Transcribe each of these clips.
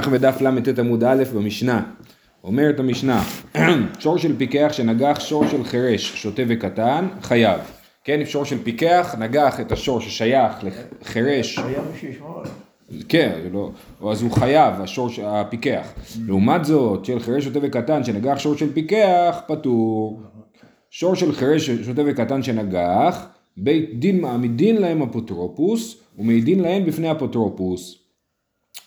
אנחנו בדף ל"ט עמוד א' במשנה, אומרת המשנה, שור של פיקח שנגח שור של חירש, שוטה וקטן, חייב. כן, שור של פיקח נגח את השור ששייך לחירש. שישמור עליו. כן, לא, אז הוא חייב, השור, הפיקח. לעומת זאת, של חירש שוטה וקטן שנגח שור של פיקח, פטור. שור של חירש שוטה וקטן שנגח, בית דין מעמידין להם אפוטרופוס, ומעידין להם בפני אפוטרופוס.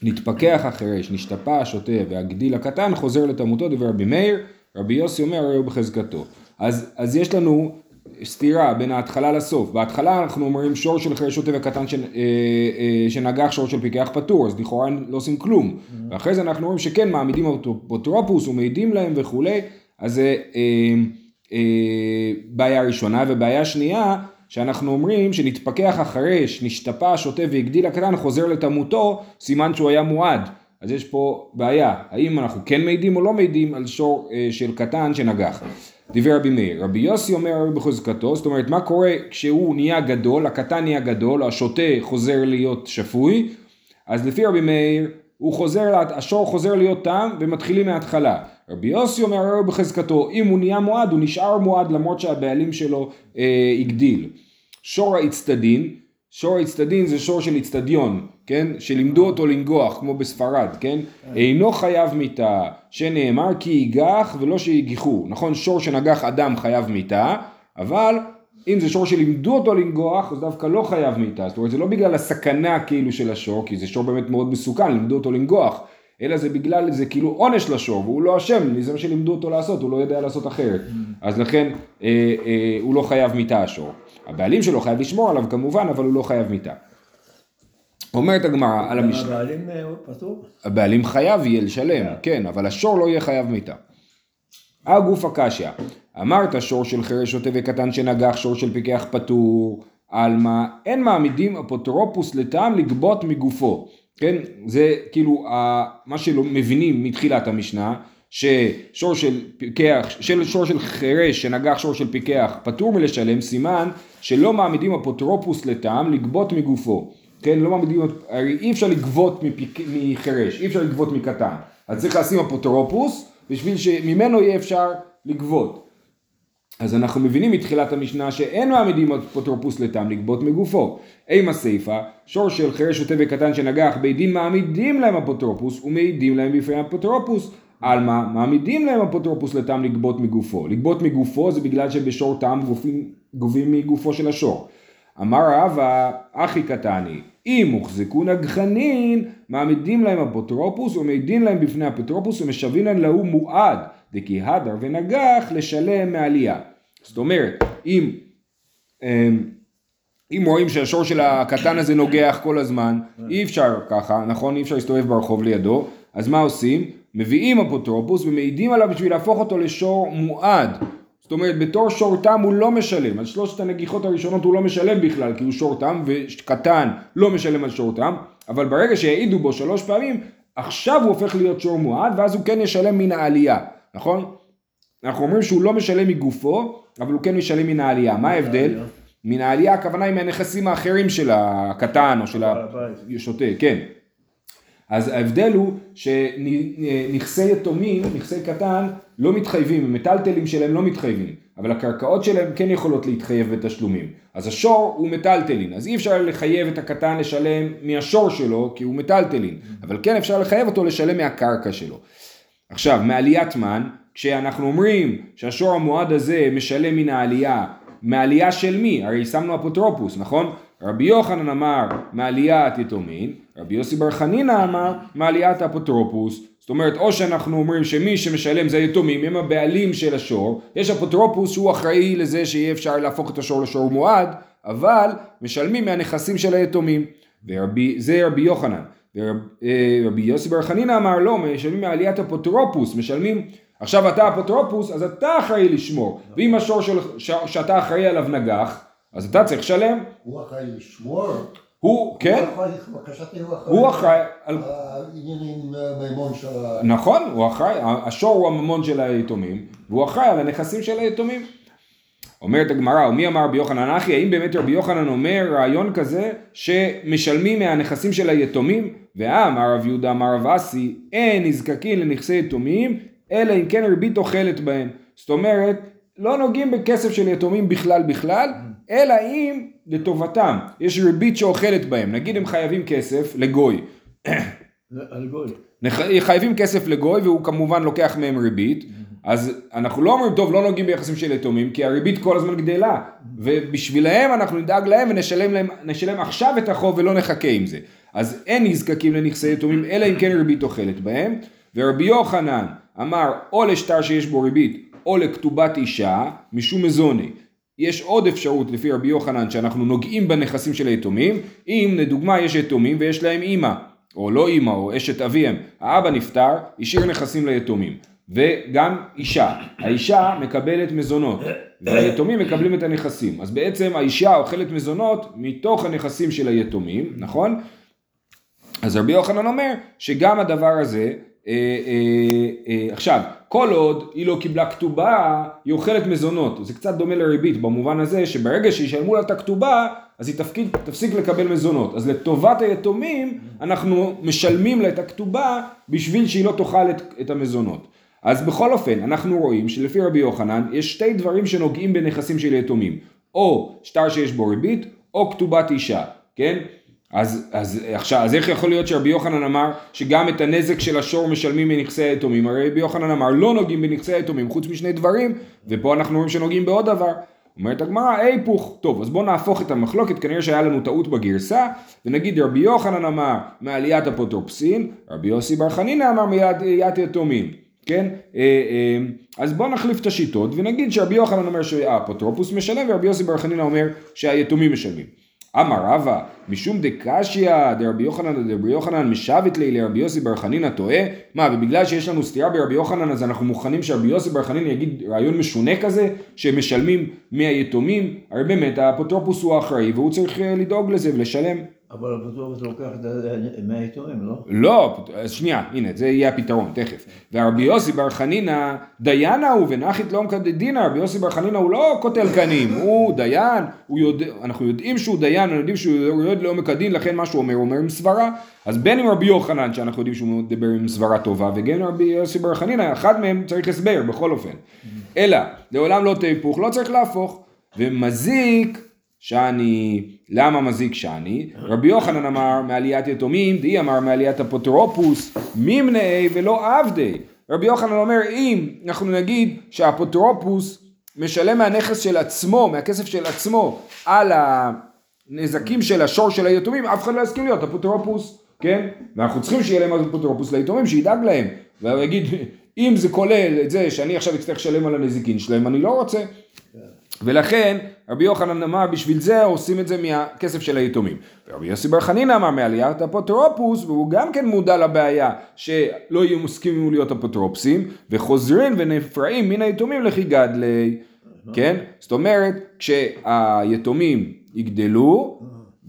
נתפכח החירש, נשתפע השוטה והגדיל הקטן חוזר לתמותו דבר רבי מאיר, רבי יוסי אומר הרי הוא בחזקתו. אז, אז יש לנו סתירה בין ההתחלה לסוף. בהתחלה אנחנו אומרים שור של חירש שוטה וקטן ש, אה, אה, שנגח שור של פיקח פטור, אז לכאורה לא עושים כלום. ואחרי זה אנחנו אומרים שכן מעמידים אפוטרופוס ומעידים להם וכולי, אז זה אה, אה, בעיה ראשונה, ובעיה שנייה שאנחנו אומרים שנתפכח החרש, נשתפע, שוטה והגדיל הקטן, חוזר לתמותו, סימן שהוא היה מועד. אז יש פה בעיה, האם אנחנו כן מעידים או לא מעידים על שור אה, של קטן שנגח. דיבר רבי מאיר, רבי יוסי אומר בחוזקתו, זאת אומרת מה קורה כשהוא נהיה גדול, הקטן נהיה גדול, השוטה חוזר להיות שפוי, אז לפי רבי מאיר הוא חוזר, השור חוזר להיות תם ומתחילים מההתחלה. רבי יוסי אומר הרי בחזקתו, אם הוא נהיה מועד הוא נשאר מועד למרות שהבעלים שלו אה, הגדיל. שור האצטדין, שור האצטדין זה שור של אצטדיון, כן? שלימדו אותו לנגוח כמו בספרד, כן? אינו חייב מיתה, שנאמר כי ייגח ולא שיגיחו. נכון, שור שנגח אדם חייב מיתה, אבל אם זה שור שלימדו אותו לנגוח, אז דווקא לא חייב מיתה. זאת אומרת, זה לא בגלל הסכנה כאילו של השור, כי זה שור באמת מאוד מסוכן, לימדו אותו לנגוח. אלא זה בגלל, זה כאילו עונש לשור, והוא לא אשם, זה מה שלימדו אותו לעשות, הוא לא יודע לעשות אחרת. אז לכן אה, אה, הוא לא חייב מיתה השור. הבעלים שלו חייב לשמור עליו כמובן, אבל הוא לא חייב מיתה. אומרת הגמרא על המשנה, הבעלים אה, פטור? הבעלים חייב יהיה לשלם, כן, אבל השור לא יהיה חייב מיתה. הגוף הקשיא, אמרת שור של חירש שוטה וקטן שנגח, שור של פיקח פטור, עלמא, אין מעמידים אפוטרופוס לטעם לגבות מגופו. כן, זה כאילו מה שמבינים מתחילת המשנה, ששור של פיקח, של שור של חירש שנגח שור של פיקח פטור מלשלם, סימן שלא מעמידים אפוטרופוס לטעם לגבות מגופו. כן, לא מעמידים, הרי אי אפשר לגבות מפיק, מחירש, אי אפשר לגבות מקטן. אז צריך לשים אפוטרופוס בשביל שממנו יהיה אפשר לגבות. אז אנחנו מבינים מתחילת המשנה שאין מעמידים אפוטרופוס לטעם לגבות מגופו. אימה סיפה, שור של חירש שוטה וקטן שנגח, בית דין מעמידים להם אפוטרופוס ומעידים להם בפני אפוטרופוס. על מה? מעמידים להם אפוטרופוס לטעם לגבות מגופו. לגבות מגופו זה בגלל שבשור טעם גובים, גובים מגופו של השור. אמר רבא, אחי קטני, אם הוחזקו נגחנין, מעמידים להם אפוטרופוס ומעידים להם בפני אפוטרופוס ומשווים להם להוא מועד, דכי הדר ונגח לשלם מעלייה. זאת אומרת, אם, אם רואים שהשור של הקטן הזה נוגח כל הזמן, אי אפשר ככה, נכון? אי אפשר להסתובב ברחוב לידו, אז מה עושים? מביאים אפוטרופוס ומעידים עליו בשביל להפוך אותו לשור מועד. זאת אומרת, בתור שור תם הוא לא משלם, על שלושת הנגיחות הראשונות הוא לא משלם בכלל, כי הוא שור תם, וקטן לא משלם על שור תם, אבל ברגע שהעידו בו שלוש פעמים, עכשיו הוא הופך להיות שור מועד, ואז הוא כן ישלם מן העלייה, נכון? אנחנו אומרים שהוא לא משלם מגופו, אבל הוא כן משלם מן העלייה. מה ההבדל? מן העלייה הכוונה היא מהנכסים האחרים של הקטן או של השוטה, כן. אז ההבדל הוא שנכסי יתומים, נכסי קטן, לא מתחייבים, המטלטלים שלהם לא מתחייבים, אבל הקרקעות שלהם כן יכולות להתחייב בתשלומים. אז השור הוא מטלטלין, אז אי אפשר לחייב את הקטן לשלם מהשור שלו כי הוא מטלטלין, אבל כן אפשר לחייב אותו לשלם מהקרקע שלו. עכשיו, מעליית מן, כשאנחנו אומרים שהשור המועד הזה משלם מן העלייה, מעלייה של מי? הרי שמנו אפוטרופוס, נכון? רבי יוחנן אמר מעליית יתומין, רבי יוסי בר חנינא אמר מעליית אפוטרופוס. זאת אומרת, או שאנחנו אומרים שמי שמשלם זה היתומים, הם הבעלים של השור, יש אפוטרופוס שהוא אחראי לזה שיהיה אפשר להפוך את השור לשור מועד, אבל משלמים מהנכסים של היתומים. וזה רבי יוחנן. ורבי יוסי בר חנינא אמר לא, משלמים מעליית אפוטרופוס, משלמים, עכשיו אתה אפוטרופוס, אז אתה אחראי לשמור, ואם השור של, ש, שאתה אחראי עליו נגח, אז אתה צריך לשלם. הוא אחראי לשמור. הוא, כן, הוא אחראי. העניינים מימון של ה... נכון, הוא אחראי, השור הוא הממון של היתומים, והוא אחראי על הנכסים של היתומים. אומרת הגמרא, ומי אמר רבי יוחנן אחי, האם באמת רבי יוחנן אומר רעיון כזה שמשלמים מהנכסים של היתומים ואמר רב יהודה אמר רב אסי, אין נזקקים לנכסי יתומים, אלא אם כן ריבית אוכלת בהם. זאת אומרת, לא נוגעים בכסף של יתומים בכלל בכלל, אלא אם לטובתם יש ריבית שאוכלת בהם. נגיד הם חייבים כסף לגוי. על גוי. חייבים כסף לגוי והוא כמובן לוקח מהם ריבית, אז אנחנו לא אומרים, טוב, לא נוגעים ביחסים של יתומים, כי הריבית כל הזמן גדלה, ובשבילהם אנחנו נדאג להם ונשלם להם, נשלם עכשיו את החוב ולא נחכה עם זה. אז אין נזקקים לנכסי יתומים, אלא אם כן ריבית אוכלת בהם, ורבי יוחנן אמר, או לשטר שיש בו ריבית, או לכתובת אישה, משום מזוני. יש עוד אפשרות לפי רבי יוחנן שאנחנו נוגעים בנכסים של היתומים, אם לדוגמה יש יתומים ויש להם אימא, או לא אימא, או אשת אביהם, האבא נפטר, השאיר נכסים ליתומים, וגם אישה, האישה מקבלת מזונות, והיתומים מקבלים את הנכסים, אז בעצם האישה אוכלת מזונות מתוך הנכסים של היתומים, נכון? אז רבי יוחנן אומר שגם הדבר הזה, עכשיו, כל עוד היא לא קיבלה כתובה, היא אוכלת מזונות. זה קצת דומה לריבית במובן הזה שברגע שישלמו לה את הכתובה, אז היא תפקיד, תפסיק לקבל מזונות. אז לטובת היתומים, אנחנו משלמים לה את הכתובה בשביל שהיא לא תאכל את, את המזונות. אז בכל אופן, אנחנו רואים שלפי רבי יוחנן, יש שתי דברים שנוגעים בנכסים של יתומים. או שטר שיש בו ריבית, או כתובת אישה, כן? אז, אז עכשיו, אז איך יכול להיות שרבי יוחנן אמר שגם את הנזק של השור משלמים מנכסי היתומים? הרי רבי יוחנן אמר לא נוגעים בנכסי היתומים חוץ משני דברים, ופה אנחנו רואים שנוגעים בעוד דבר. אומרת הגמרא, היפוך. טוב, אז בואו נהפוך את המחלוקת, כנראה שהיה לנו טעות בגרסה, ונגיד רבי יוחנן אמר מעליית אפוטרופסין, רבי יוסי בר חנינא אמר מעליית יתומים. כן? אה, אה, אז בואו נחליף את השיטות ונגיד שרבי יוחנן אומר שהאפוטרופוס משלם ורבי יוסי בר חנינא אומר שהיתומים משלמים. אמר רבא, משום דקשיא דרבי יוחנן אדרבי יוחנן משוית ליה לרבי יוסי בר חנינא טועה? מה, ובגלל שיש לנו סתירה ברבי יוחנן אז אנחנו מוכנים שרבי יוסי בר חנינא יגיד רעיון משונה כזה, שמשלמים מהיתומים? הרי באמת האפוטרופוס הוא האחראי והוא צריך אה, לדאוג לזה ולשלם. אבל האפוטרופוס לוקח את מהיתומים, לא? לא, אז שנייה, הנה, זה יהיה הפתרון, תכף. והרבי יוסי בר חנינא, דיינא הוא ונחית לעומקא דדינא, רבי יוסי בר חנינא הוא לא קוטל קנים, הוא דיין, הוא יודע, אנחנו יודעים שהוא דיין, אנחנו יודעים שהוא יורד לעומק הדין, לכן מה שהוא אומר, הוא אומר עם סברה. אז בין אם רבי יוחנן, שאנחנו יודעים שהוא מדבר עם סברה טובה, וגם רבי יוסי בר חנינא, אחד מהם צריך הסבר, בכל אופן. אלא, לעולם לא תהפוך, לא צריך להפוך. ומזיק, שאני, למה מזיק שאני? רבי יוחנן אמר מעליית יתומים, די אמר מעליית אפוטרופוס, מימנעי ולא עבדי. רבי יוחנן אומר אם אנחנו נגיד שהאפוטרופוס משלם מהנכס של עצמו, מהכסף של עצמו, על הנזקים של השור של היתומים, אף אחד לא יסכים להיות אפוטרופוס, כן? ואנחנו צריכים שיהיה להם אפוטרופוס ליתומים, שידאג להם. והוא יגיד, אם זה כולל את זה שאני עכשיו אצטרך לשלם על הנזיקין שלהם, אני לא רוצה. ולכן רבי יוחנן אמר בשביל זה עושים את זה מהכסף של היתומים. ורבי יוסי בר חנינא אמר מעליית אפוטרופוס והוא גם כן מודע לבעיה שלא יהיו מסכימים להיות אפוטרופסים וחוזרים ונפרעים מן היתומים לכי גדלי. כן? זאת אומרת כשהיתומים יגדלו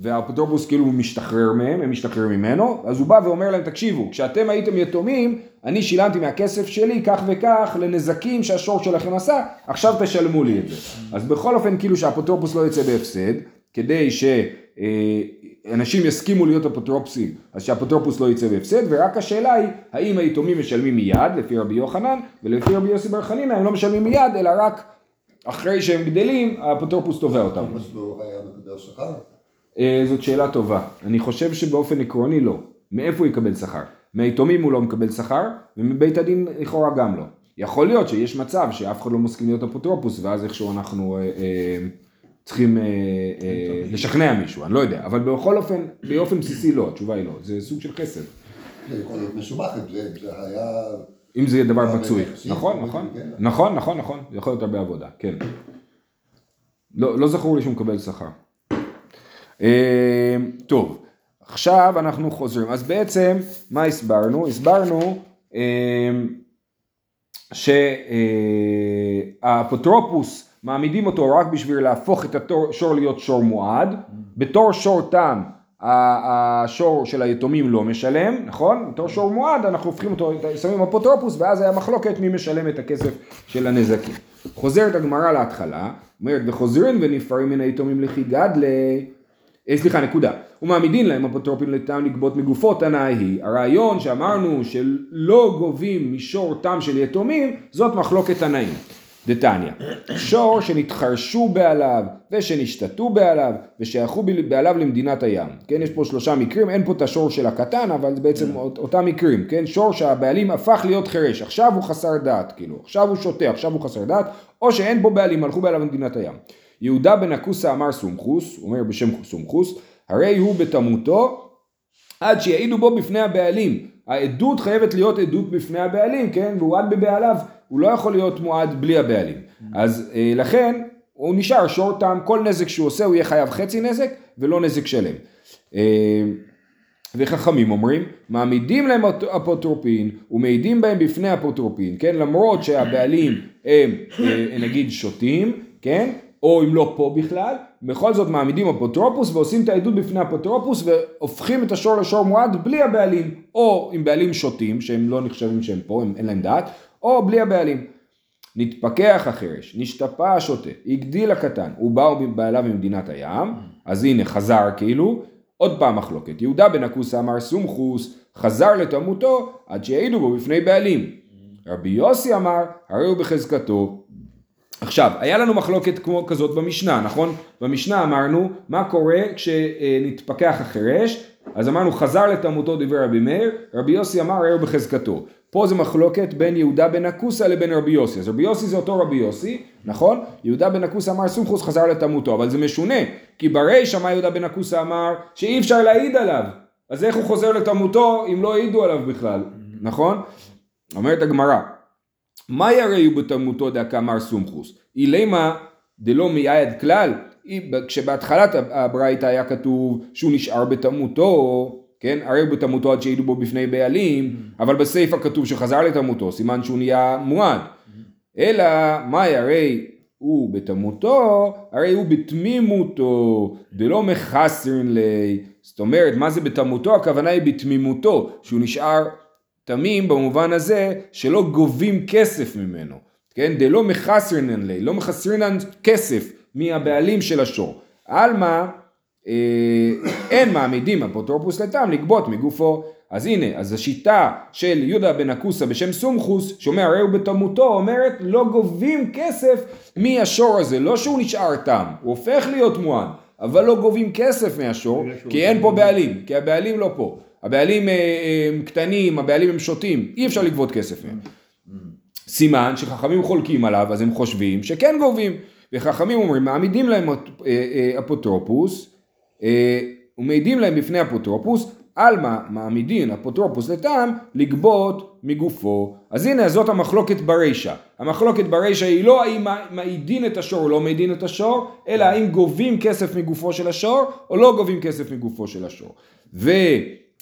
והאפוטרופוס כאילו משתחרר מהם, הם משתחררים ממנו, אז הוא בא ואומר להם, תקשיבו, כשאתם הייתם יתומים, אני שילמתי מהכסף שלי כך וכך לנזקים שהשור שלכם עשה, עכשיו תשלמו לי את זה. אז בכל אופן, כאילו שהאפוטרופוס לא יצא בהפסד, כדי שאנשים יסכימו להיות אפוטרופסים, אז שהאפוטרופוס לא יצא בהפסד, ורק השאלה היא, האם היתומים משלמים מיד, לפי רבי יוחנן, ולפי רבי יוסי בר חנינא, הם לא משלמים מיד, אלא רק אחרי שהם גדלים, האפוטרופוס תובע אותם. אה, זאת שאלה טובה. אני חושב שבאופן עקרוני לא. מאיפה הוא יקבל שכר? מהיתומים הוא לא מקבל שכר, ומבית הדין לכאורה גם לא. יכול להיות שיש מצב שאף אחד לא מסכים להיות אפוטרופוס, ואז איכשהו אנחנו אה, אה, צריכים אה, אה, לשכנע מישהו, אני לא יודע. אבל בכל אופן, באופן בסיסי לא, התשובה היא לא. זה סוג של חסד. זה יכול להיות מסובך אם זה, היה... אם זה דבר מצוי. נכון, נכון. כן. נכון, נכון, נכון. זה יכול להיות הרבה עבודה, כן. לא, לא זכור לי שהוא מקבל שכר. אה, טוב, עכשיו אנחנו חוזרים. אז בעצם, מה הסברנו? הסברנו אה, שהאפוטרופוס מעמידים אותו רק בשביל להפוך את השור להיות שור מועד. בתור שור תם השור של היתומים לא משלם, נכון? בתור שור מועד אנחנו הופכים אותו, שמים אפוטרופוס ואז היה מחלוקת מי משלם את הכסף של הנזקים. חוזרת הגמרא להתחלה, אומרת וחוזרים ונפרעים מן היתומים לכי גדלי אה, סליחה, נקודה. ומעמידין להם אפוטרופין לטעם לגבות מגופו תנאי היא. הרעיון שאמרנו שלא גובים משור תם של יתומים, זאת מחלוקת תנאים. דתניא, שור שנתחרשו בעליו ושנשתתו בעליו ושייכו בעליו למדינת הים. כן, יש פה שלושה מקרים, אין פה את השור של הקטן, אבל זה בעצם אות, אותם מקרים. כן, שור שהבעלים הפך להיות חירש, עכשיו הוא חסר דעת, כאילו, עכשיו הוא שותה, עכשיו הוא חסר דעת, או שאין פה בעלים, הלכו בעליו למדינת הים. יהודה בן הכוסה אמר סומכוס, הוא אומר בשם סומכוס, הרי הוא בתמותו עד שיעידו בו בפני הבעלים. העדות חייבת להיות עדות בפני הבעלים, כן? והוא עד בבעליו, הוא לא יכול להיות מועד בלי הבעלים. אז אה, לכן הוא נשאר שור טעם, כל נזק שהוא עושה הוא יהיה חייב חצי נזק ולא נזק שלם. אה, וחכמים אומרים, מעמידים להם אפוטרופין ומעידים בהם בפני אפוטרופין, כן? למרות שהבעלים הם אה, נגיד שותים, כן? או אם לא פה בכלל, בכל זאת מעמידים אפוטרופוס ועושים את העדות בפני אפוטרופוס והופכים את השור לשור מועד בלי הבעלים, או עם בעלים שותים, שהם לא נחשבים שהם פה, הם, אין להם דעת, או בלי הבעלים. נתפכח החרש, נשתפע השוטה, הגדיל הקטן, ובאו בעליו ממדינת הים, אז הנה חזר כאילו, עוד פעם מחלוקת, יהודה בן הכוסה אמר סומכוס, חזר לתמותו עד שיעידו בו בפני בעלים. רבי יוסי אמר, הרי הוא בחזקתו, עכשיו, היה לנו מחלוקת כמו כזאת במשנה, נכון? במשנה אמרנו, מה קורה כשנתפכח החירש? אז אמרנו, חזר לתמותו דברי רבי מאיר, רבי יוסי אמר, ראו בחזקתו. פה זה מחלוקת בין יהודה בן אקוסה לבין רבי יוסי. אז רבי יוסי זה אותו רבי יוסי, נכון? יהודה בן אקוסה אמר סומכוס חזר לתמותו, אבל זה משונה, כי ברישא מה יהודה בן אקוסה אמר? שאי אפשר להעיד עליו. אז איך הוא חוזר לתמותו אם לא העידו עליו בכלל, נכון? אומרת הגמרא, מה ירא הוא בתלמותו דאקאמר סומכוס? אילמה דלא מייעד כלל, כשבהתחלת הברייתא היה כתוב שהוא נשאר בתלמותו, כן, הרי הוא בתלמותו עד שהעידו בו בפני בעלים, אבל בסיפא כתוב שחזר לתלמותו, סימן שהוא נהיה מועד. אלא מאי הרי הוא בתלמותו, הרי הוא בתמימותו, דלא מחסרן לי. זאת אומרת, מה זה בתלמותו? הכוונה היא בתמימותו, שהוא נשאר תמים במובן הזה שלא גובים כסף ממנו, כן? דלא מחסרנן לי, לא מחסרנן כסף מהבעלים של השור. עלמא אה, אין מעמידים אפוטרופוס לטעם לגבות מגופו. אז הנה, אז השיטה של יהודה בן אקוסה בשם סומכוס, שאומר הרי הוא בתמותו, אומרת לא גובים כסף מהשור הזה, לא שהוא נשאר תם, הוא הופך להיות מועד, אבל לא גובים כסף מהשור, כי אין פה בעלים, כי הבעלים לא פה. הבעלים אה, אה, הם קטנים, הבעלים הם שוטים, אי אפשר לגבות כסף מהם. סימן שחכמים חולקים עליו, אז הם חושבים שכן גובים. וחכמים אומרים, מעמידים להם אה, אפוטרופוס, ומעידים להם בפני אפוטרופוס, על מה מעמידין אפוטרופוס לטעם לגבות מגופו. אז הנה זאת המחלוקת ברישא. המחלוקת ברישא היא לא האם מעידין את השור או לא מעידין את השור, אלא האם גובים כסף מגופו של השור או לא גובים כסף מגופו של השור. ו...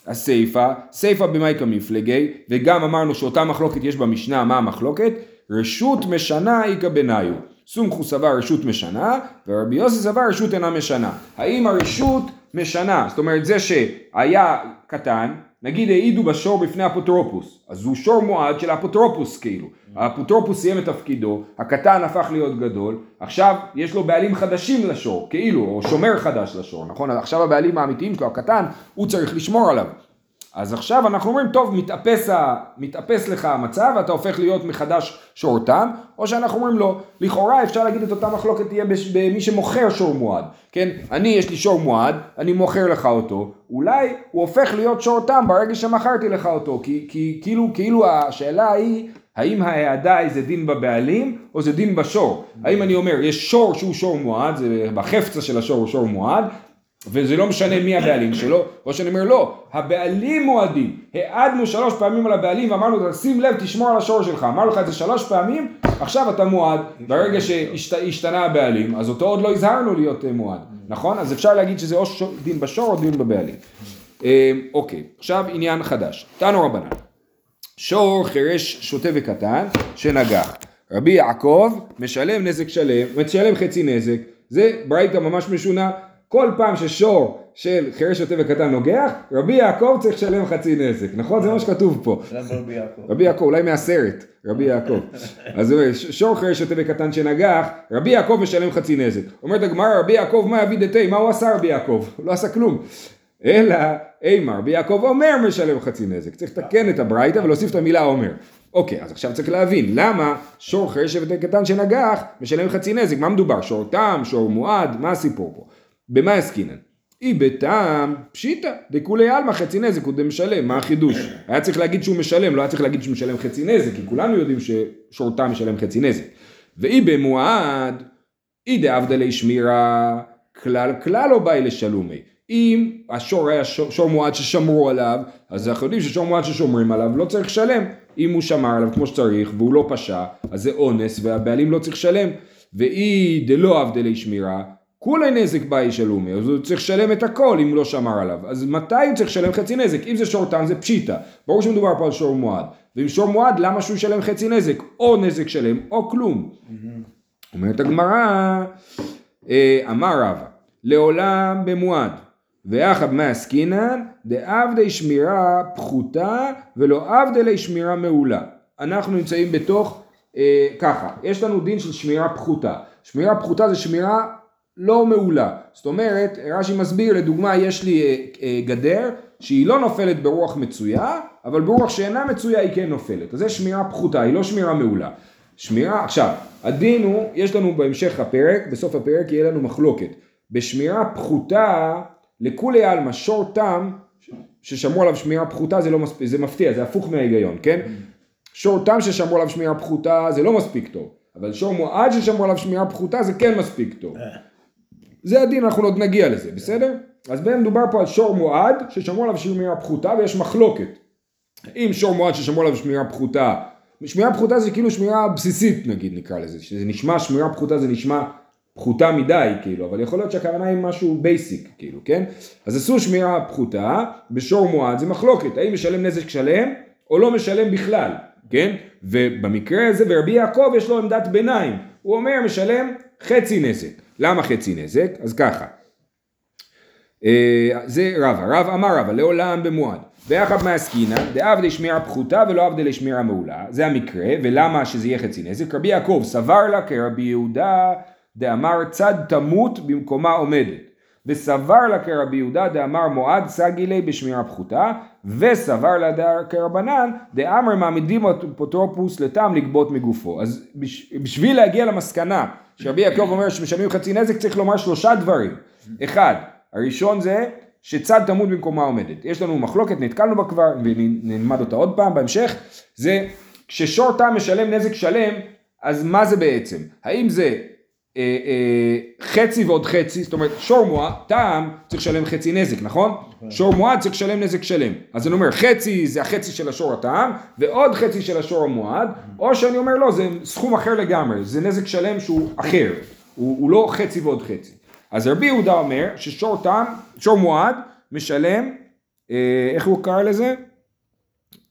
הסיפא, סיפא במאי קמפלגי, וגם אמרנו שאותה מחלוקת יש במשנה, מה המחלוקת? רשות משנה איכא בינייהו. סומכו סבר רשות משנה, ורבי יוסי סבר רשות אינה משנה. האם הרשות משנה, זאת אומרת זה שהיה קטן, נגיד העידו בשור בפני אפוטרופוס, אז הוא שור מועד של האפוטרופוס כאילו, האפוטרופוס סיים את תפקידו, הקטן הפך להיות גדול, עכשיו יש לו בעלים חדשים לשור, כאילו, או שומר חדש לשור, נכון? עכשיו הבעלים האמיתיים שלו, הקטן, הוא צריך לשמור עליו. אז עכשיו אנחנו אומרים, טוב, מתאפס, ה, מתאפס לך המצב, אתה הופך להיות מחדש שור תם, או שאנחנו אומרים לו, לכאורה אפשר להגיד את אותה מחלוקת תהיה במי שמוכר שור מועד, כן? אני, יש לי שור מועד, אני מוכר לך אותו, אולי הוא הופך להיות שור תם ברגע שמכרתי לך אותו, כי, כי כאילו, כאילו השאלה היא, האם ההעדה זה דין בבעלים או זה דין בשור? האם אני אומר, יש שור שהוא שור מועד, זה בחפצה של השור הוא שור מועד, וזה לא משנה מי הבעלים שלו, או שאני אומר לא, הבעלים מועדים, העדנו שלוש פעמים על הבעלים ואמרנו שים לב תשמור על השור שלך, אמרנו לך את זה שלוש פעמים, עכשיו אתה מועד, ברגע שהשתנה הבעלים, אז אותו עוד לא הזהרנו להיות אה, מועד, נכון? אז אפשר להגיד שזה או דין בשור או דין בבעלים. אה, אוקיי, עכשיו עניין חדש, תנו רבנן, שור חירש שוטה וקטן שנגח, רבי יעקב משלם נזק שלם, משלם חצי נזק, זה ברייתא ממש משונה כל פעם ששור של חירש שוטה וקטן נוגח, רבי יעקב צריך לשלם חצי נזק, נכון? זה מה שכתוב פה. רבי יעקב? רבי יעקב, אולי מהסרט, רבי יעקב. אז שור חירש שוטה וקטן שנגח, רבי יעקב משלם חצי נזק. אומרת הגמרא, רבי יעקב מה יביא דתי, מה הוא עשה רבי יעקב? הוא לא עשה כלום. אלא, אימה, רבי יעקב אומר משלם חצי נזק. צריך לתקן את הברייתא ולהוסיף את המילה אומר. אוקיי, אז עכשיו צריך להבין, למה שור חירש וקטן שנגח משלם חצי נזק? מה מדובר? שור תם, שור מועד, מה הסיפור פה? במה עסקינן? אי בטעם פשיטא דכולי עלמא חצי נזק הוא דמשלם, מה החידוש? היה צריך להגיד שהוא משלם, לא היה צריך להגיד שהוא משלם חצי נזק, כי כולנו יודעים ששורתם משלם חצי נזק. ואי במועד, אי דאבדלי שמירה, כלל כלל לא באי לשלומי. אם השור היה שור, שור מועד ששמרו עליו, אז אנחנו יודעים ששור מועד ששומרים עליו לא צריך לשלם. אם הוא שמר עליו כמו שצריך והוא לא פשע, אז זה אונס והבעלים לא צריך לשלם. ואי דלא אבדלי שמירה, כולי נזק באי שלומי, אז הוא צריך לשלם את הכל אם הוא לא שמר עליו. אז מתי הוא צריך לשלם חצי נזק? אם זה שור תם זה פשיטא. ברור שמדובר פה על שור מועד. ואם שור מועד, למה שהוא ישלם חצי נזק? או נזק שלם או כלום. אומרת הגמרא, אה, אמר רבא, לעולם במועד. ואחד מעסקינן, דעבדי שמירה פחותה ולא עבדי שמירה מעולה. אנחנו נמצאים בתוך, אה, ככה, יש לנו דין של שמירה פחותה. שמירה פחותה זה שמירה לא מעולה. זאת אומרת, רש"י מסביר, לדוגמה, יש לי אה, אה, גדר שהיא לא נופלת ברוח מצויה, אבל ברוח שאינה מצויה היא כן נופלת. אז זה שמירה פחותה, היא לא שמירה מעולה. שמירה, עכשיו, הדין הוא, יש לנו בהמשך הפרק, בסוף הפרק יהיה לנו מחלוקת. בשמירה פחותה, לכולי עלמא שור תם, ששמרו עליו שמירה פחותה זה לא מספיק, זה מפתיע, זה הפוך מההיגיון, כן? שור תם ששמרו עליו שמירה פחותה זה לא מספיק טוב, אבל שור מועד ששמרו עליו שמירה פחותה זה כן מספיק טוב. זה הדין, אנחנו עוד נגיע לזה, בסדר? אז בין מדובר פה על שור מועד ששמרו עליו שמירה פחותה ויש מחלוקת. אם שור מועד ששמרו עליו שמירה פחותה, שמירה פחותה זה כאילו שמירה בסיסית נגיד נקרא לזה, שזה נשמע, שמירה פחותה זה נשמע פחותה מדי כאילו, אבל יכול להיות שהכוונה היא משהו basic כאילו, כן? אז עשו שמירה פחותה, בשור מועד זה מחלוקת, האם משלם נזק שלם או לא משלם בכלל, כן? ובמקרה הזה ברבי יעקב יש לו עמדת ביניים, הוא אומר משלם חצי נזק. למה חצי נזק? אז ככה. אה, זה רבא, רב אמר רבא, לעולם במועד. ואחד מעסקינא, דעבדי שמירה פחותה ולא עבדי לשמירה מעולה. זה המקרה, ולמה שזה יהיה חצי נזק? רבי יעקב סבר לה כרבי יהודה דאמר צד תמות במקומה עומדת. וסבר לה כרבי יהודה דאמר מועד סגילי בשמירה פחותה, וסבר לה כרבנן דאמר מעמידים אפוטרופוס לטעם לגבות מגופו. אז בשביל להגיע למסקנה שרבי יעקב אומר שמשלמים חצי נזק צריך לומר שלושה דברים. אחד, הראשון זה שצד תמות במקומה עומדת. יש לנו מחלוקת, נתקלנו בה כבר ונלמד אותה עוד פעם בהמשך, זה כששור תם משלם נזק שלם, אז מה זה בעצם? האם זה אה, אה, חצי ועוד חצי, זאת אומרת שור מועד, טעם צריך לשלם חצי נזק, נכון? שור מועד צריך לשלם נזק שלם. אז אני אומר חצי זה החצי של השור הטעם ועוד חצי של השור המועד, או שאני אומר לא, זה סכום אחר לגמרי, זה נזק שלם שהוא אחר, הוא, הוא לא חצי ועוד חצי. אז רבי יהודה אומר ששור טעם, שור מועד משלם, אה, איך הוא קרא לזה?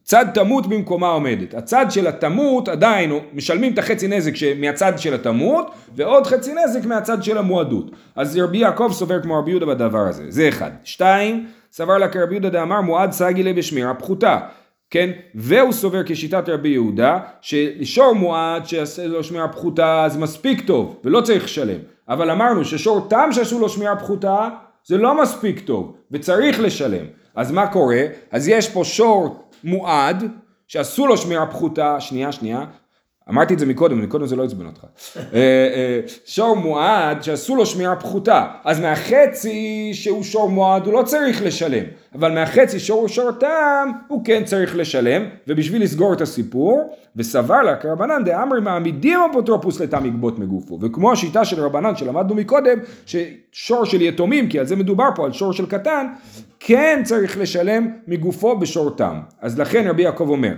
צד תמות במקומה עומדת. הצד של התמות עדיין משלמים את החצי נזק מהצד של התמות ועוד חצי נזק מהצד של המועדות. אז רבי יעקב סובר כמו רבי יהודה בדבר הזה. זה אחד. שתיים, סבר לה כרבי יהודה דאמר מועד סגילה בשמירה פחותה. כן? והוא סובר כשיטת רבי יהודה ששור מועד שיעשה לו שמירה פחותה זה מספיק טוב ולא צריך לשלם. אבל אמרנו ששור תם שעשו לו שמירה פחותה זה לא מספיק טוב וצריך לשלם. אז מה קורה? אז יש פה שור מועד, שעשו לו שמירה פחותה, שנייה, שנייה, אמרתי את זה מקודם, מקודם זה לא עצבן אותך. אה, אה, שור מועד שעשו לו שמירה פחותה, אז מהחצי שהוא שור מועד הוא לא צריך לשלם, אבל מהחצי שהוא שור תם הוא כן צריך לשלם, ובשביל לסגור את הסיפור, וסבר לה כרבנן דאמרי מעמידים אפוטרופוס לתם יגבות מגופו, וכמו השיטה של רבנן שלמדנו מקודם, ששור של יתומים, כי על זה מדובר פה, על שור של קטן, כן צריך לשלם מגופו בשור תם. אז לכן רבי יעקב אומר,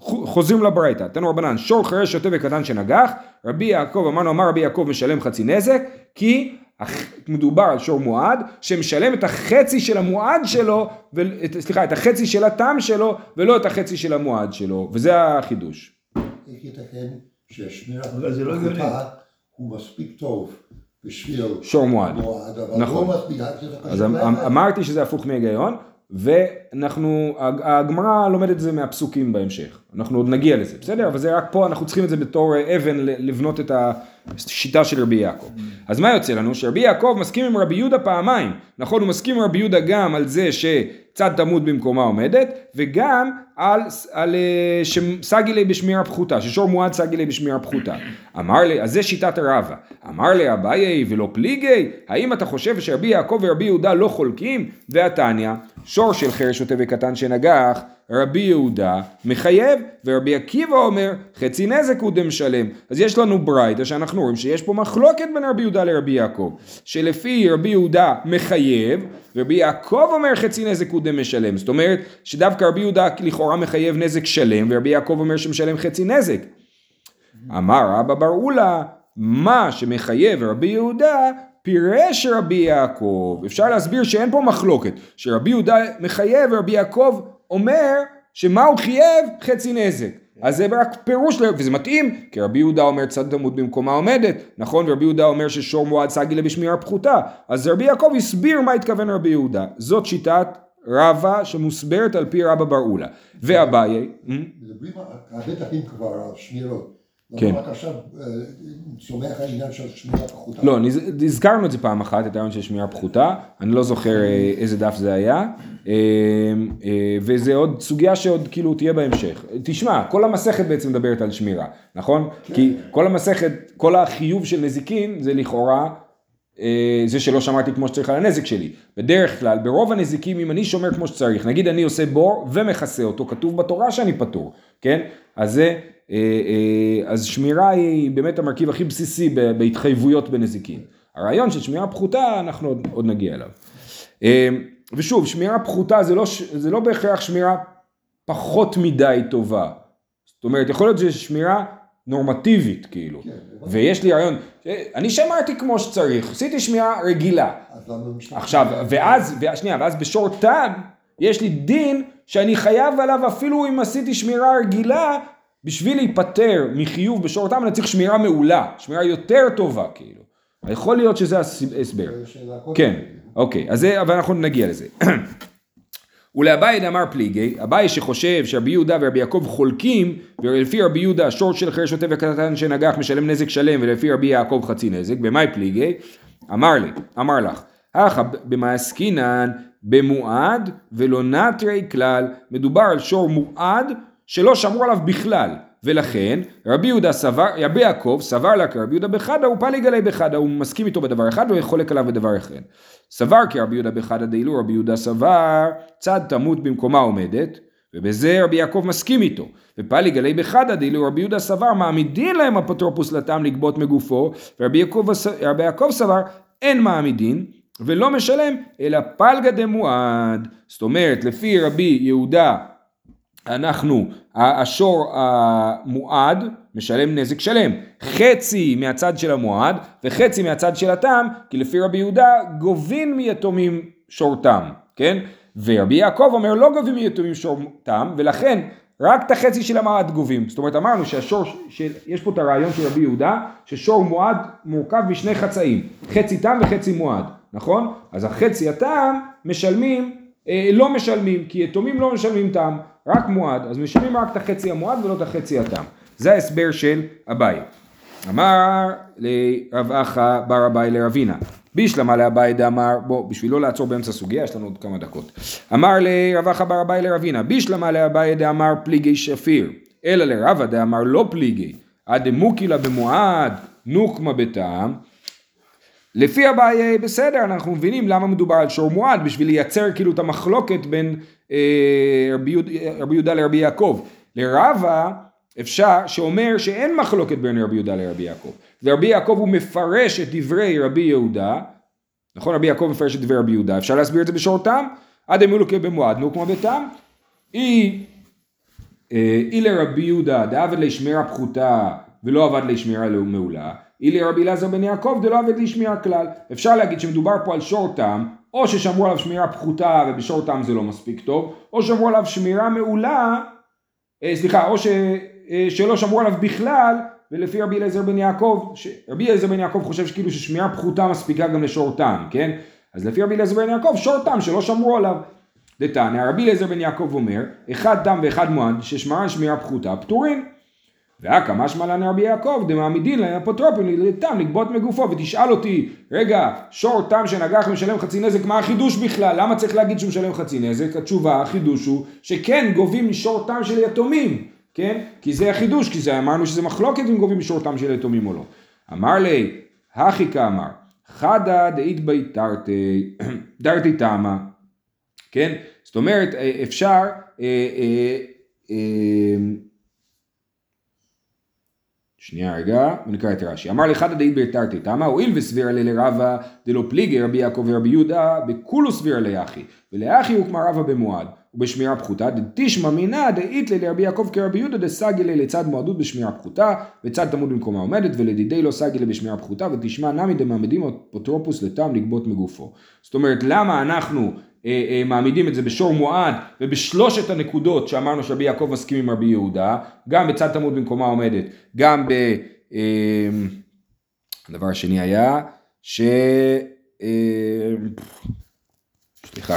חוזרים לברייתא, תנו רבנן, שור חירש שוטה וקטן שנגח, רבי יעקב, אמרנו, אמר רבי יעקב משלם חצי נזק, כי מדובר על שור מועד, שמשלם את החצי של המועד שלו, ו... סליחה, את החצי של הטעם שלו, ולא את החצי של המועד שלו, וזה החידוש. איך ייתכן שהשמירה פחותה הוא מספיק טוב, בשביל שור מועד. מועד, אבל נכון. לא אז אמ- לאחד. אמרתי שזה הפוך מהיגיון, ואנחנו, הג- הגמרא לומדת את זה מהפסוקים בהמשך. אנחנו עוד נגיע לזה, בסדר? אבל זה רק פה, אנחנו צריכים את זה בתור אה, אבן לבנות את השיטה של רבי יעקב. אז מה יוצא לנו? שרבי יעקב מסכים עם רבי יהודה פעמיים. נכון, הוא מסכים עם רבי יהודה גם על זה שצד תמות במקומה עומדת, וגם על, על אה, שסגילי בשמירה פחותה, ששור מועד סגילי בשמירה פחותה. אמר לי, אז זה שיטת הרבה. אמר לי אביי ולא פליגי, האם אתה חושב שרבי יעקב ורבי יהודה לא חולקים? והתניא, שור של חרש שוטה וקטן שנגח, רבי יהודה מחייב, ורבי עקיבא אומר חצי נזק הוא דמשלם. אז יש לנו ברייתא שאנחנו רואים שיש פה מחלוקת בין רבי יהודה לרבי יעקב, שלפי רבי יהודה מחייב, ורבי יעקב אומר חצי נזק הוא דמשלם. זאת אומרת שדווקא רבי יהודה לכאורה מחייב נזק שלם, ורבי יעקב אומר שמשלם חצי נזק. אמר רבא בר אולה, מה שמחייב רבי יהודה, פירש רבי יעקב. אפשר להסביר שאין פה מחלוקת, שרבי יהודה מחייב ורבי יעקב אומר שמה הוא חייב? חצי נזק. אז זה רק פירוש, וזה מתאים, כי רבי יהודה אומר צד תמות במקומה עומדת, נכון? ורבי יהודה אומר ששור מועד סגילה בשמירה פחותה. אז רבי יעקב הסביר מה התכוון רבי יהודה. זאת שיטת רבא שמוסברת על פי רבא בר אולה. ואביי, מדברים על- הרבה פעמים כבר על שמירות. כן. למה רק עכשיו אה, צומח העניין של? לא, הזכרנו את זה פעם אחת, את הרעיון של שמיעה פחותה, אני לא זוכר אה, איזה דף זה היה, אה, אה, וזה עוד סוגיה שעוד כאילו תהיה בהמשך. תשמע, כל המסכת בעצם מדברת על שמירה, נכון? כי כל המסכת, כל החיוב של נזיקין זה לכאורה אה, זה שלא שמרתי כמו שצריך על הנזק שלי. בדרך כלל, ברוב הנזיקים, אם אני שומר כמו שצריך, נגיד אני עושה בור ומכסה אותו, כתוב בתורה שאני פטור, כן? אז זה, אה, אה, אז שמירה היא באמת המרכיב הכי בסיסי בהתחייבויות בנזיקין. הרעיון של שמירה פחותה, אנחנו עוד, עוד נגיע אליו. אה, ושוב, שמירה פחותה זה לא, זה לא בהכרח שמירה פחות מדי טובה. זאת אומרת, יכול להיות שזו שמירה נורמטיבית, כאילו. כן, ויש לי רעיון, אה, אני שמרתי כמו שצריך, עשיתי שמירה רגילה. עכשיו, ואז, שנייה, ואז בשור טן, יש לי דין שאני חייב עליו אפילו אם עשיתי שמירה רגילה, בשביל להיפטר מחיוב בשור טן, אני צריך שמירה מעולה, שמירה יותר טובה, כאילו. יכול להיות שזה ההסבר. קודם. כן, אוקיי, אז זה, אבל אנחנו נגיע לזה. ולאביי דאמר פליגי, אביי שחושב שרבי יהודה ורבי יעקב חולקים, ולפי רבי יהודה שור של חרש שוטה וקטן שנגח משלם נזק שלם, ולפי רבי יעקב חצי נזק, במאי פליגי? אמר לי, אמר לך, אך במה עסקינן במועד ולא נטרי כלל, מדובר על שור מועד שלא שמרו עליו בכלל, ולכן רבי יהודה סבר, רבי יעקב סבר לה כרבי יהודה בחדה ופליג עלי בחדה, הוא מסכים איתו בדבר אחד וחולק עליו בדבר אחר. סבר כרבי יהודה בחדה דאילו רבי יהודה סבר צד תמות במקומה עומדת ובזה רבי יעקב מסכים איתו ופליג עלי בחדה דאילו רבי יהודה סבר מעמידין להם אפוטרופוס לתם לגבות מגופו ורבי יעקב, רבי יעקב סבר אין מעמידין ולא משלם אלא פלגה דמועד זאת אומרת לפי רבי יהודה אנחנו, השור המועד משלם נזק שלם, חצי מהצד של המועד וחצי מהצד של התם, כי לפי רבי יהודה גובים מיתומים שור תם, כן? ורבי יעקב אומר לא גובים מיתומים שור תם, ולכן רק את החצי של המועד גובים. זאת אומרת אמרנו שהשור, שיש פה את הרעיון של רבי יהודה, ששור מועד מורכב משני חצאים, חצי תם וחצי מועד, נכון? אז החצי התם משלמים אה, לא משלמים, כי יתומים לא משלמים תם, רק מועד, אז משלמים רק את החצי המועד ולא את החצי התם. זה ההסבר של אביי. אמר לרב אחא בר אביי לרבינה, בישלמה לאביי דאמר, בוא, בשביל לא לעצור באמצע סוגיה, יש לנו עוד כמה דקות. אמר לרב אחא בר אביי לרבינה, בישלמה לאביי דאמר פליגי שפיר, אלא לרבא דאמר לא פליגי, עד דמוקילה במועד, נוקמה בטעם, לפי אביי בסדר, אנחנו מבינים למה מדובר על שור מועד, בשביל לייצר כאילו את המחלוקת בין רבי, יהוד, רבי יהודה לרבי יעקב. לרבה אפשר, שאומר שאין מחלוקת בין רבי יהודה לרבי יעקב. ורבי יעקב הוא מפרש את דברי רבי יהודה, נכון? רבי יעקב מפרש את דברי רבי יהודה, אפשר להסביר את זה בשור תם? עד הם יהיו במועד, נו כמו בתם. היא, אה, היא לרבי יהודה, דעבד לשמירה פחותה ולא עבד לשמירה מעולה. אילי רבי אלעזר בן יעקב דלא עבד לי שמירה כלל. אפשר להגיד שמדובר פה על שור תם, או ששמרו עליו שמירה פחותה ובשור תם זה לא מספיק טוב, או שמרו עליו שמירה מעולה, אה, סליחה, או ש, אה, שלא שמרו עליו בכלל, ולפי רבי אליעזר בן יעקב, ש... רבי אליעזר בן יעקב חושב שכאילו ששמיעה פחותה מספיקה גם לשור תם, כן? אז לפי רבי אליעזר בן יעקב שור תם שלא שמרו עליו. דתניא, רבי אליעזר בן יעקב אומר, אחד תם ואחד מועד ששמרן שמירה פחותה פטורים. ואכא משמע לן רבי יעקב דמעמידין להם אפוטרופים לתם לגבות מגופו ותשאל אותי רגע שור תם שנגח משלם חצי נזק מה החידוש בכלל? למה צריך להגיד שהוא משלם חצי נזק? התשובה החידוש הוא שכן גובים משור תם של יתומים כן? כי זה החידוש כי זה אמרנו שזה מחלוקת אם גובים משור תם של יתומים או לא. אמר לי הכי כאמר חדא דאית בי תרתי תמה כן? זאת אומרת אפשר אה, אה, אה, שנייה רגע, ונקרא את רש"י. אמר לך דאית ביתרתי תמה, הואיל וסביר עלי לרבה דלא פליגי רבי יעקב ורבי יהודה, בכולו סביר לאחי, ולאחי הוקמה רבה במועד, ובשמירה פחותה, דתשמע מינא דאית לי לרבי יעקב כרבי יהודה דסגי לי לצד מועדות בשמירה פחותה, וצד תמוד במקומה עומדת, ולדידי לא סגי לי בשמירה פחותה, ותשמע נמי דמעמדים אפוטרופוס לתם לגבות מגופו. זאת אומרת, למה אנחנו מעמידים את זה בשור מועד ובשלושת הנקודות שאמרנו שרבי יעקב מסכים עם רבי יהודה, גם בצד תמוד במקומה עומדת, גם ב... אה, הדבר השני היה ש... סליחה.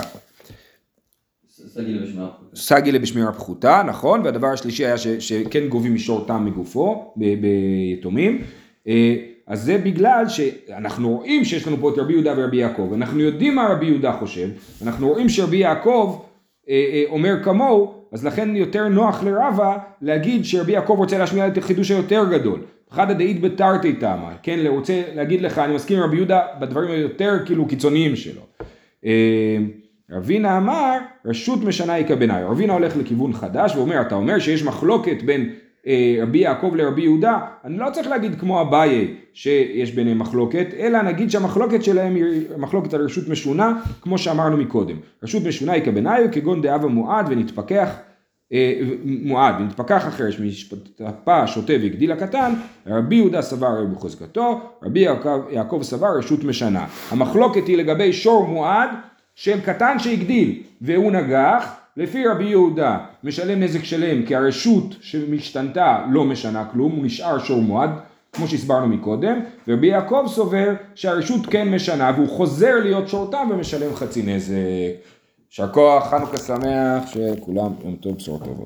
סגילה בשמירה פחותה, נכון, והדבר השלישי היה ש, שכן גובים משור תם מגופו ביתומים. אז זה בגלל שאנחנו רואים שיש לנו פה את רבי יהודה ורבי יעקב, אנחנו יודעים מה רבי יהודה חושב, אנחנו רואים שרבי יעקב אה, אה, אומר כמוהו, אז לכן יותר נוח לרבה להגיד שרבי יעקב רוצה להשמיע את החידוש היותר גדול. אחד הדאית בתרתי תמה, כן, רוצה להגיד לך, אני מסכים עם רבי יהודה בדברים היותר כאילו קיצוניים שלו. אה, רבינה אמר, רשות משנה היא כביניים. רבינה הולך לכיוון חדש ואומר, אתה אומר שיש מחלוקת בין רבי יעקב לרבי יהודה, אני לא צריך להגיד כמו אביי שיש ביניהם מחלוקת, אלא נגיד שהמחלוקת שלהם היא מחלוקת על רשות משונה, כמו שאמרנו מקודם. רשות משונה היא כבניו, כגון דאב המועד ונתפכח, אה, מועד ונתפכח אחרש משפטפה שוטה והגדיל הקטן, רבי יהודה סבר בחוזקתו, רבי יעקב, יעקב סבר רשות משנה. המחלוקת היא לגבי שור מועד של קטן שהגדיל והוא נגח, לפי רבי יהודה משלם נזק שלם כי הרשות שמשתנתה לא משנה כלום, הוא נשאר שור מועד, כמו שהסברנו מקודם, ורבי יעקב סובר שהרשות כן משנה והוא חוזר להיות שורתם ומשלם חצי נזק. יישר כוח, חנוכה שמח, שכולם יום טוב, בשורות טובות.